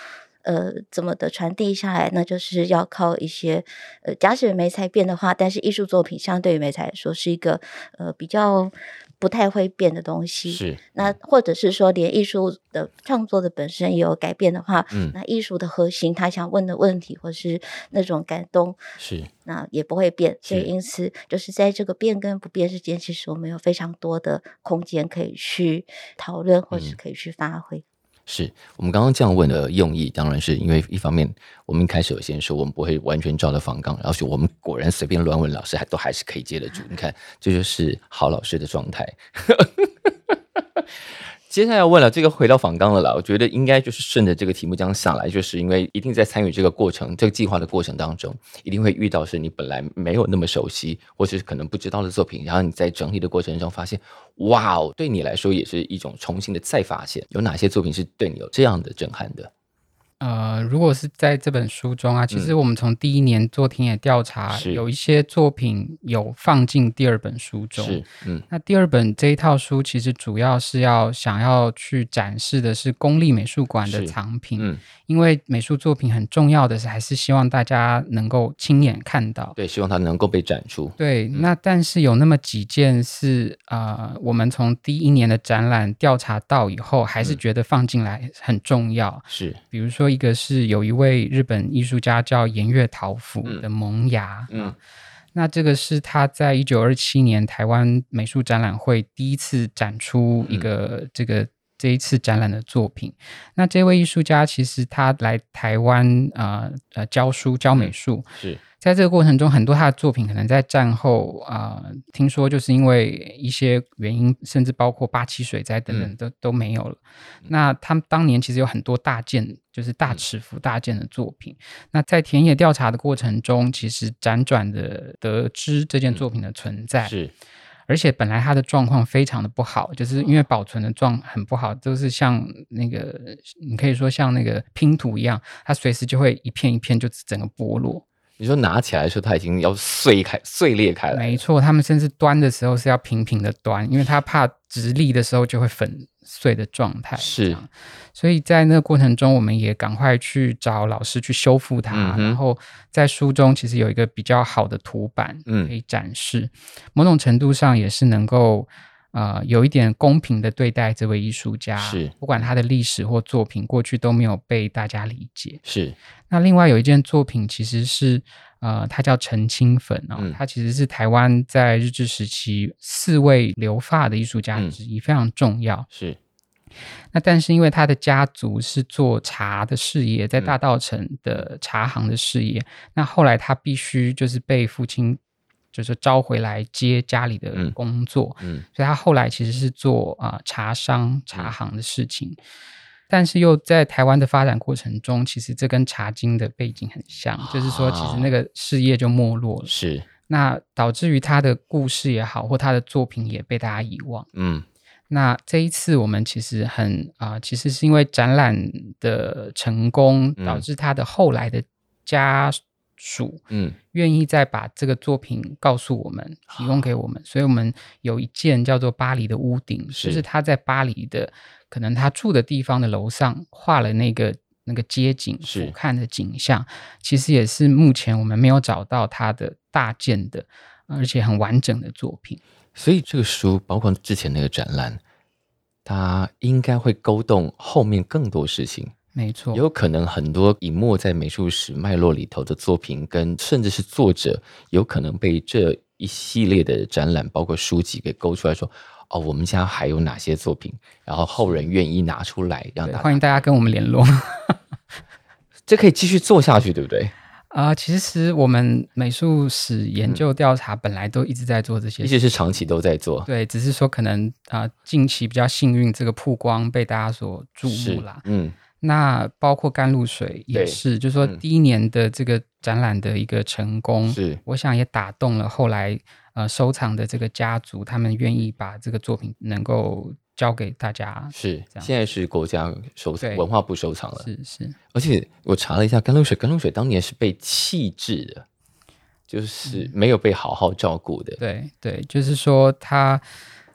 呃，怎么的传递下来？那就是要靠一些呃，假使媒材变的话，但是艺术作品相对于媒材来说是一个呃比较不太会变的东西。是那或者是说，连艺术的创作的本身也有改变的话，嗯，那艺术的核心，他想问的问题或是那种感动，是那也不会变。所以因此，就是在这个变跟不变之间，其实我们有非常多的空间可以去讨论，或是可以去发挥。是我们刚刚这样问的用意，当然是因为一方面，我们一开始有先说我们不会完全照着仿纲，然后说我们果然随便乱问老师，还都还是可以接得住。你看，这就是好老师的状态。接下来要问了，这个回到访纲了啦。我觉得应该就是顺着这个题目这样想来，就是因为一定在参与这个过程、这个计划的过程当中，一定会遇到是你本来没有那么熟悉，或者是可能不知道的作品，然后你在整理的过程中发现，哇哦，对你来说也是一种重新的再发现。有哪些作品是对你有这样的震撼的？呃，如果是在这本书中啊，其实我们从第一年做田野调查，有一些作品有放进第二本书中。是，嗯，那第二本这一套书其实主要是要想要去展示的是公立美术馆的藏品。嗯。因为美术作品很重要的是，还是希望大家能够亲眼看到。对，希望它能够被展出。对，那但是有那么几件是啊，我们从第一年的展览调查到以后，还是觉得放进来很重要。是，比如说一个是有一位日本艺术家叫岩月桃甫的《萌芽》。嗯，那这个是他在一九二七年台湾美术展览会第一次展出一个这个。这一次展览的作品，那这位艺术家其实他来台湾啊呃教书教美术，是在这个过程中，很多他的作品可能在战后啊，听说就是因为一些原因，甚至包括八七水灾等等都都没有了。那他们当年其实有很多大件，就是大尺幅大件的作品。那在田野调查的过程中，其实辗转的得知这件作品的存在是。而且本来它的状况非常的不好，就是因为保存的状很不好，都是像那个你可以说像那个拼图一样，它随时就会一片一片就整个剥落。你说拿起来的时候，它已经要碎开、碎裂开了。没错，他们甚至端的时候是要平平的端，因为他怕直立的时候就会粉碎的状态。是，所以在那个过程中，我们也赶快去找老师去修复它。然后在书中其实有一个比较好的图版可以展示，某种程度上也是能够。呃，有一点公平的对待这位艺术家，是不管他的历史或作品过去都没有被大家理解。是那另外有一件作品，其实是呃，他叫陈清粉哦，他其实是台湾在日治时期四位留发的艺术家之一，非常重要。是。那但是因为他的家族是做茶的事业，在大道城的茶行的事业，那后来他必须就是被父亲。就是招回来接家里的工作，嗯，所以他后来其实是做啊茶商茶行的事情，但是又在台湾的发展过程中，其实这跟茶经的背景很像，就是说其实那个事业就没落了，是。那导致于他的故事也好，或他的作品也被大家遗忘，嗯，那这一次我们其实很啊，其实是因为展览的成功，导致他的后来的家。属嗯，愿意再把这个作品告诉我们，提供给我们，所以我们有一件叫做《巴黎的屋顶》，就是他在巴黎的可能他住的地方的楼上画了那个那个街景俯瞰的景象，其实也是目前我们没有找到他的大件的，而且很完整的作品。所以这个书，包括之前那个展览，它应该会勾动后面更多事情。没错，有可能很多隐没在美术史脉络里头的作品，跟甚至是作者，有可能被这一系列的展览，包括书籍给勾出来说。哦，我们家还有哪些作品？然后后人愿意拿出来让大家欢迎大家跟我们联络，这可以继续做下去，对不对？啊，其实我们美术史研究调查本来都一直在做这些，一直是长期都在做。对，只是说可能啊，近期比较幸运，这个曝光被大家所注目啦。嗯，那包括甘露水也是，就是说第一年的这个展览的一个成功，是我想也打动了后来。呃，收藏的这个家族，他们愿意把这个作品能够交给大家，是现在是国家收藏，文化部收藏了，是是。而且我查了一下，甘露水，甘露水当年是被弃置的，就是没有被好好照顾的。对对，就是说他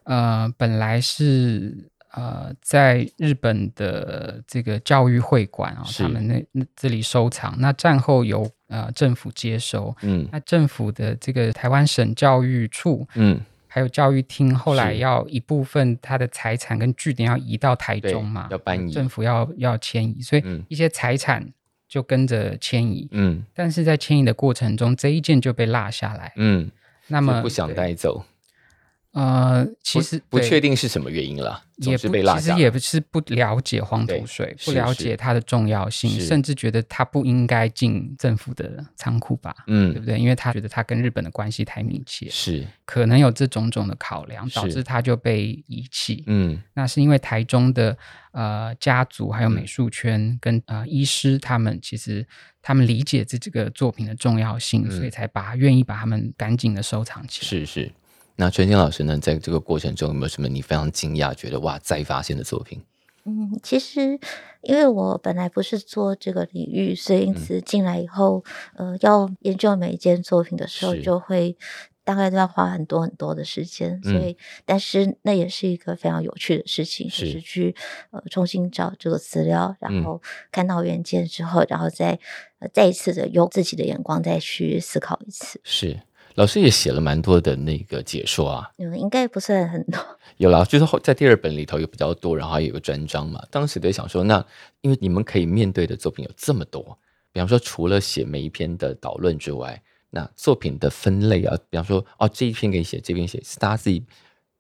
呃，本来是。呃，在日本的这个教育会馆啊，他们那那这里收藏，那战后由呃政府接收，嗯，那政府的这个台湾省教育处，嗯，还有教育厅，后来要一部分他的财产跟据点要移到台中嘛，要搬移，政府要要迁移，所以一些财产就跟着迁移，嗯，但是在迁移的过程中，这一件就被落下来，嗯，那么不想带走。呃，其实不确定是什么原因了，也是被落下。其实也不是不了解黄土水，不了解它的重要性，甚至觉得它不应该进政府的仓库吧？嗯，对不对？因为他觉得他跟日本的关系太密切，是可能有这种种的考量，导致他就被遗弃。嗯，那是因为台中的呃家族还有美术圈跟呃医师他们，其实他们理解这几个作品的重要性，所以才把愿意把他们赶紧的收藏起来。是是。那陈静老师呢，在这个过程中有没有什么你非常惊讶、觉得哇再发现的作品？嗯，其实因为我本来不是做这个领域，所以因此进来以后，呃，要研究每一件作品的时候，就会大概都要花很多很多的时间。所以，但是那也是一个非常有趣的事情，就是去呃重新找这个资料，然后看到原件之后，然后再呃再一次的用自己的眼光再去思考一次。是。老师也写了蛮多的那个解说啊，嗯，应该不算很多。有啦，就是后在第二本里头有比较多，然后还有个专章嘛。当时在想说，那因为你们可以面对的作品有这么多，比方说除了写每一篇的导论之外，那作品的分类啊，比方说哦这一篇给你写，这篇写，是大家自己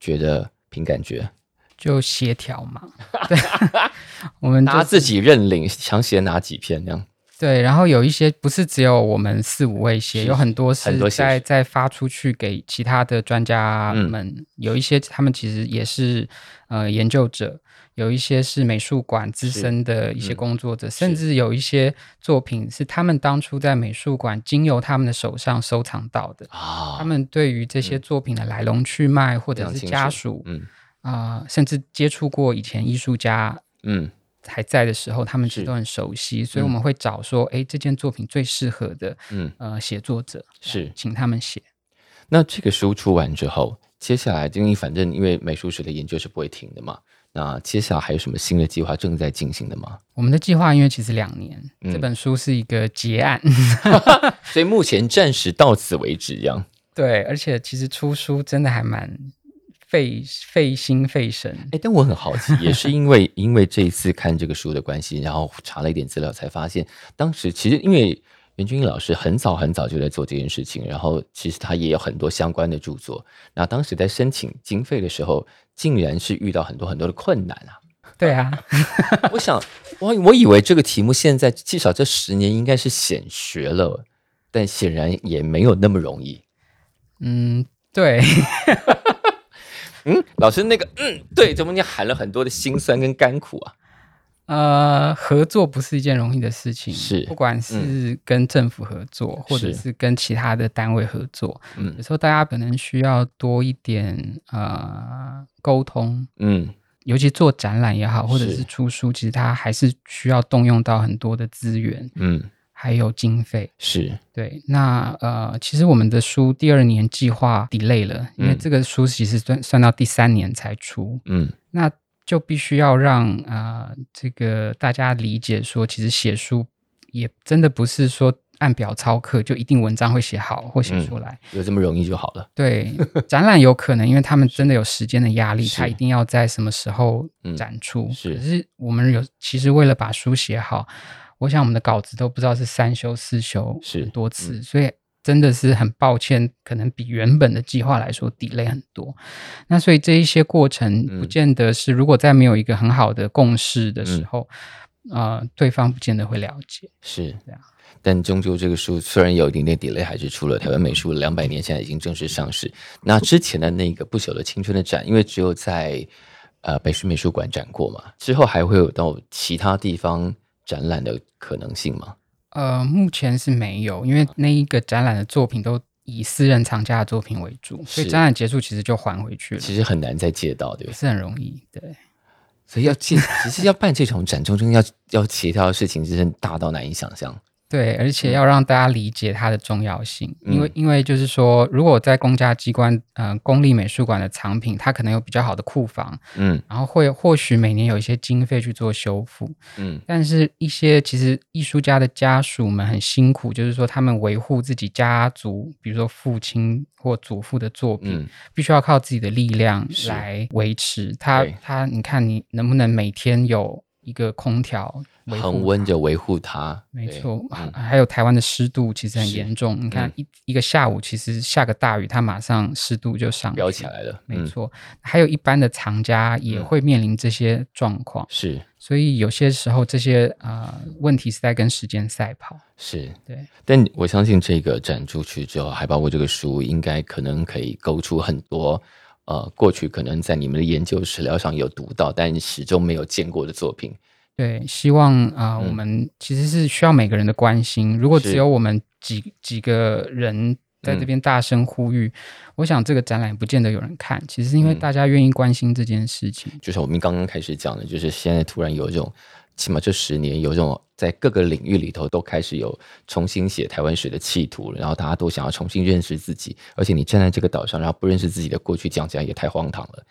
觉得凭感觉，就协调嘛。对，我们 大家自己认领，想写哪几篇这样。对，然后有一些不是只有我们四五位写，有很多是在在发出去给其他的专家们。有一些他们其实也是呃研究者，有一些是美术馆资深的一些工作者，甚至有一些作品是他们当初在美术馆经由他们的手上收藏到的。啊，他们对于这些作品的来龙去脉，或者是家属，嗯啊，甚至接触过以前艺术家，嗯。还在的时候，他们其实都很熟悉，所以我们会找说，哎，这件作品最适合的，嗯呃，写作者是请他们写。那这个书出完之后，接下来因为反正因为美术史的研究是不会停的嘛，那接下来还有什么新的计划正在进行的吗？我们的计划因为其实两年，这本书是一个结案，所以目前暂时到此为止，这样。对，而且其实出书真的还蛮。费费心费神，哎，但我很好奇，也是因为因为这一次看这个书的关系，然后查了一点资料，才发现当时其实因为袁君英老师很早很早就在做这件事情，然后其实他也有很多相关的著作。那当时在申请经费的时候，竟然是遇到很多很多的困难啊！对啊，我想我我以为这个题目现在至少这十年应该是显学了，但显然也没有那么容易。嗯，对。嗯，老师那个，嗯，对，怎么你喊了很多的辛酸跟甘苦啊？呃，合作不是一件容易的事情，是，不管是跟政府合作，或者是跟其他的单位合作，嗯，有时候大家可能需要多一点呃沟通，嗯，尤其做展览也好，或者是。出书，其实它还是需要动用到很多的资源，嗯。还有经费。是。对，那呃，其实我们的书第二年计划 delay 了，因为这个书其实算算到第三年才出，嗯，那就必须要让啊这个大家理解说，其实写书也真的不是说按表操课，就一定文章会写好或写出来，有这么容易就好了。对，展览有可能，因为他们真的有时间的压力，他一定要在什么时候展出。是，可是我们有其实为了把书写好，我想我们的稿子都不知道是三修四修是多次，所以真的是很抱歉，可能比原本的计划来说 delay 很多。那所以这一些过程，不见得是如果在没有一个很好的共识的时候，呃，对方不见得会了解。是这样。但终究，这个书虽然有一点点 delay，还是出了台湾美术两百年，现在已经正式上市。那之前的那个不朽的青春的展，因为只有在呃北师美术馆展过嘛，之后还会有到其他地方展览的可能性吗？呃，目前是没有，因为那一个展览的作品都以私人藏家的作品为主，所以展览结束其实就还回去了。其实很难再借到，对不是很容易，对。所以要借，其实要办这种展，中间要要协调的事情，真是大到难以想象。对，而且要让大家理解它的重要性，因为因为就是说，如果在公家机关，嗯，公立美术馆的藏品，它可能有比较好的库房，嗯，然后会或许每年有一些经费去做修复，嗯，但是一些其实艺术家的家属们很辛苦，就是说他们维护自己家族，比如说父亲或祖父的作品，必须要靠自己的力量来维持。他他，你看你能不能每天有一个空调？恒温着维护它，没错。还有台湾的湿度其实很严重，你看一一个下午，其实下个大雨，它马上湿度就上飙起来了。没错，还有一般的藏家也会面临这些状况。是，所以有些时候这些啊问题是在跟时间赛跑。是对，但我相信这个展出去之后，还包括这个书，应该可能可以勾出很多呃过去可能在你们的研究史料上有读到，但始终没有见过的作品。对，希望啊，我们其实是需要每个人的关心。如果只有我们几几个人在这边大声呼吁，我想这个展览不见得有人看。其实是因为大家愿意关心这件事情。就像我们刚刚开始讲的，就是现在突然有一种，起码这十年有这种在各个领域里头都开始有重新写台湾史的企图，然后大家都想要重新认识自己。而且你站在这个岛上，然后不认识自己的过去，讲起来也太荒唐了。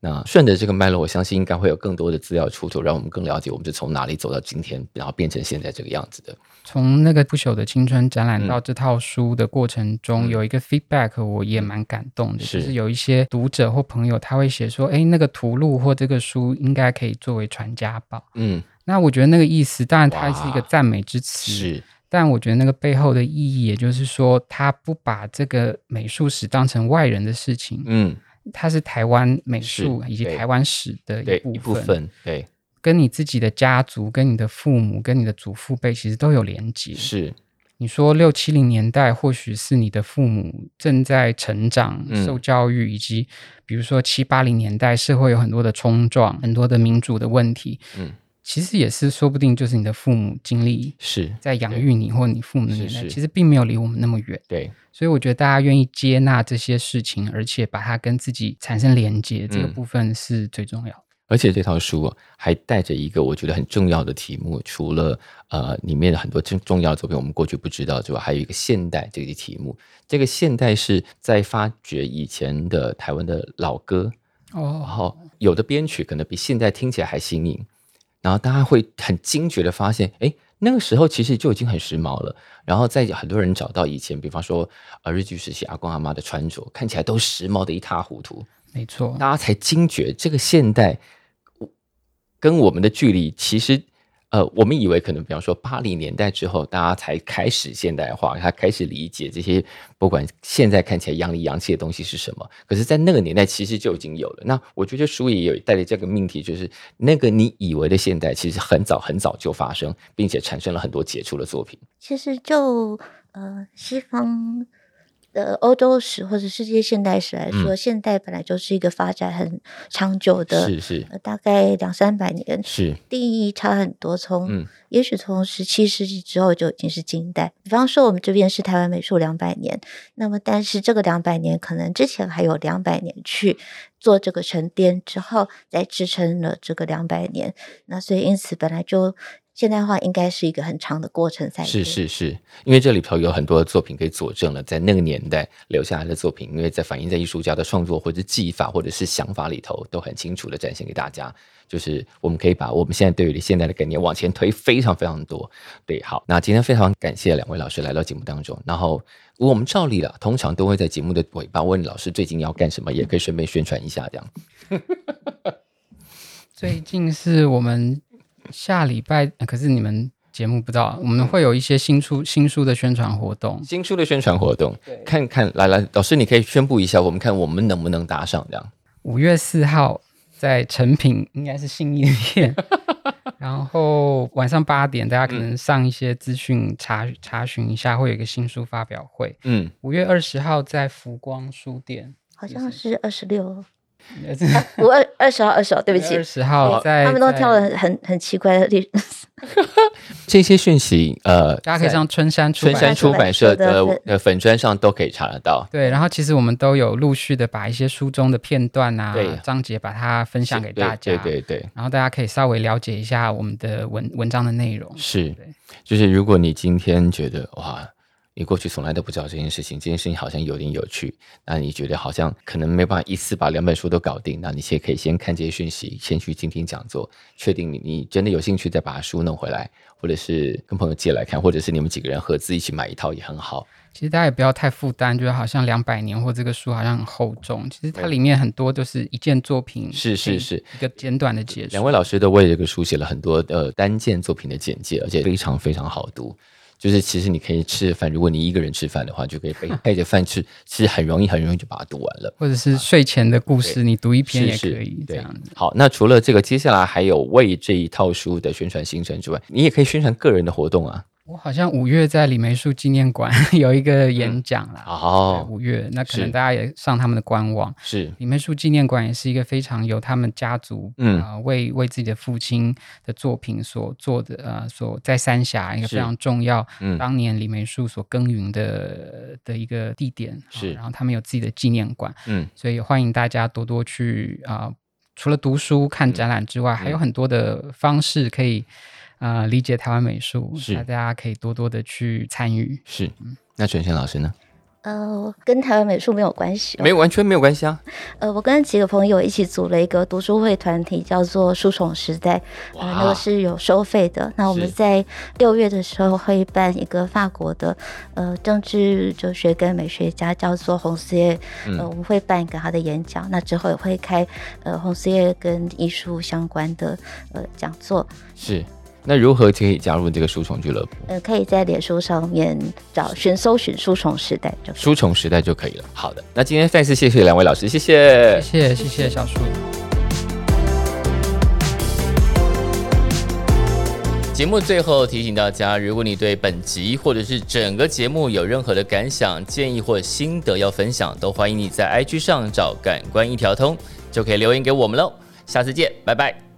那顺着这个脉络，我相信应该会有更多的资料出土，让我们更了解我们是从哪里走到今天，然后变成现在这个样子的。从那个不朽的青春展览到这套书的过程中，有一个 feedback，我也蛮感动的，就是有一些读者或朋友他会写说：“哎，那个图录或这个书应该可以作为传家宝。”嗯，那我觉得那个意思，当然它是一个赞美之词，是，但我觉得那个背后的意义，也就是说，他不把这个美术史当成外人的事情，嗯。它是台湾美术以及台湾史的一部分，对，跟你自己的家族、跟你的父母、跟你的祖父辈其实都有连接。是，你说六七零年代，或许是你的父母正在成长、受教育，以及比如说七八零年代，社会有很多的冲撞、很多的民主的问题。嗯。其实也是，说不定就是你的父母经历是在养育你，或你父母的年代，其实并没有离我们那么远。对，所以我觉得大家愿意接纳这些事情，而且把它跟自己产生连接，这个部分是最重要。而且这套书还带着一个我觉得很重要的题目，除了呃里面的很多重重要的作品我们过去不知道之外，还有一个现代这个题目。这个现代是在发掘以前的台湾的老歌哦，然后有的编曲可能比现在听起来还新颖。然后大家会很惊觉的发现，哎，那个时候其实就已经很时髦了。然后在很多人找到以前，比方说呃日剧时期阿公阿妈的穿着，看起来都时髦的一塌糊涂。没错，大家才惊觉这个现代跟我们的距离其实。呃，我们以为可能，比方说八零年代之后，大家才开始现代化，他开始理解这些不管现在看起来洋里洋气的东西是什么。可是，在那个年代，其实就已经有了。那我觉得书也有带着这个命题，就是那个你以为的现代，其实很早很早就发生，并且产生了很多杰出的作品。其实，就呃西方。的欧洲史或者世界现代史来说，现代本来就是一个发展很长久的，是是，大概两三百年，是定义差很多。从也许从十七世纪之后就已经是近代。比方说，我们这边是台湾美术两百年，那么但是这个两百年可能之前还有两百年去做这个沉淀之后，再支撑了这个两百年。那所以因此本来就现代化应该是一个很长的过程才。是是是，因为这里头有很多的作品可以佐证了，在那个年代留下来的作品，因为在反映在艺术家的创作或者技法或者是想法里头，都很清楚的展现给大家。就是我们可以把我们现在对于现在的概念往前推非常非常多。对，好，那今天非常感谢两位老师来到节目当中。然后我们照例了，通常都会在节目的尾巴问老师最近要干什么，也可以顺便宣传一下这样。最近是我们。下礼拜，可是你们节目不知道，我们会有一些新书新书的宣传活动。新书的宣传活动，看看来来，老师你可以宣布一下，我们看我们能不能搭上这样。五月四号在成品，应该是信义店，然后晚上八点，大家可能上一些资讯查查询一下，会有一个新书发表会。嗯，五月二十号在福光书店，好像是二十六。五二二十号，二十号，对不起，二十号，他们都挑了很很奇怪的历 这些讯息，呃，大家可以上春山春山出版社的呃粉砖上都可以查得到。对，然后其实我们都有陆续的把一些书中的片段啊、章节把它分享给大家，对对对。然后大家可以稍微了解一下我们的文文章的内容。是，就是如果你今天觉得哇。你过去从来都不知道这件事情，这件事情好像有点有趣。那你觉得好像可能没办法一次把两本书都搞定，那你先可以先看这些讯息，先去听听讲座，确定你你真的有兴趣，再把书弄回来，或者是跟朋友借来看，或者是你们几个人合资一起买一套也很好。其实大家也不要太负担，觉得好像两百年或这个书好像很厚重。其实它里面很多都是一件作品，是是是一个简短的解说。两位老师都为这个书写了很多呃单件作品的简介，而且非常非常好读。就是其实你可以吃饭，如果你一个人吃饭的话，就可以配配 着饭吃，其实很容易很容易就把它读完了。或者是睡前的故事，你读一篇也可以这样。好，那除了这个，接下来还有为这一套书的宣传行程之外，你也可以宣传个人的活动啊。我好像五月在李梅树纪念馆 有一个演讲啦。哦，五月那可能大家也上他们的官网。是。李梅树纪念馆也是一个非常有他们家族嗯。啊为为自己的父亲的作品所做的呃所在三峡一个非常重要嗯。当年李梅树所耕耘的的一个地点是，然后他们有自己的纪念馆。嗯，所以欢迎大家多多去啊除了读书看展览之外，还有很多的方式可以。啊，理解台湾美术，是大家可以多多的去参与。是，那全贤老师呢？呃，跟台湾美术没有关系，没有完全没有关系啊。呃，我跟几个朋友一起组了一个读书会团体，叫做书虫时代，呃，那个是有收费的。那我们在六月的时候会办一个法国的呃政治哲学跟美学家，叫做洪思业，呃，我们会办一个他的演讲。那之后也会开呃洪思业跟艺术相关的呃讲座。是。那如何可以加入这个书虫俱乐部？呃，可以在脸书上面找寻搜寻“书虫时代”就“书虫时代”就可以了。好的，那今天再次谢谢两位老师，谢谢，谢谢，谢谢小树。节目最后提醒大家，如果你对本集或者是整个节目有任何的感想、建议或心得要分享，都欢迎你在 IG 上找“感官一条通”，就可以留言给我们喽。下次见，拜拜。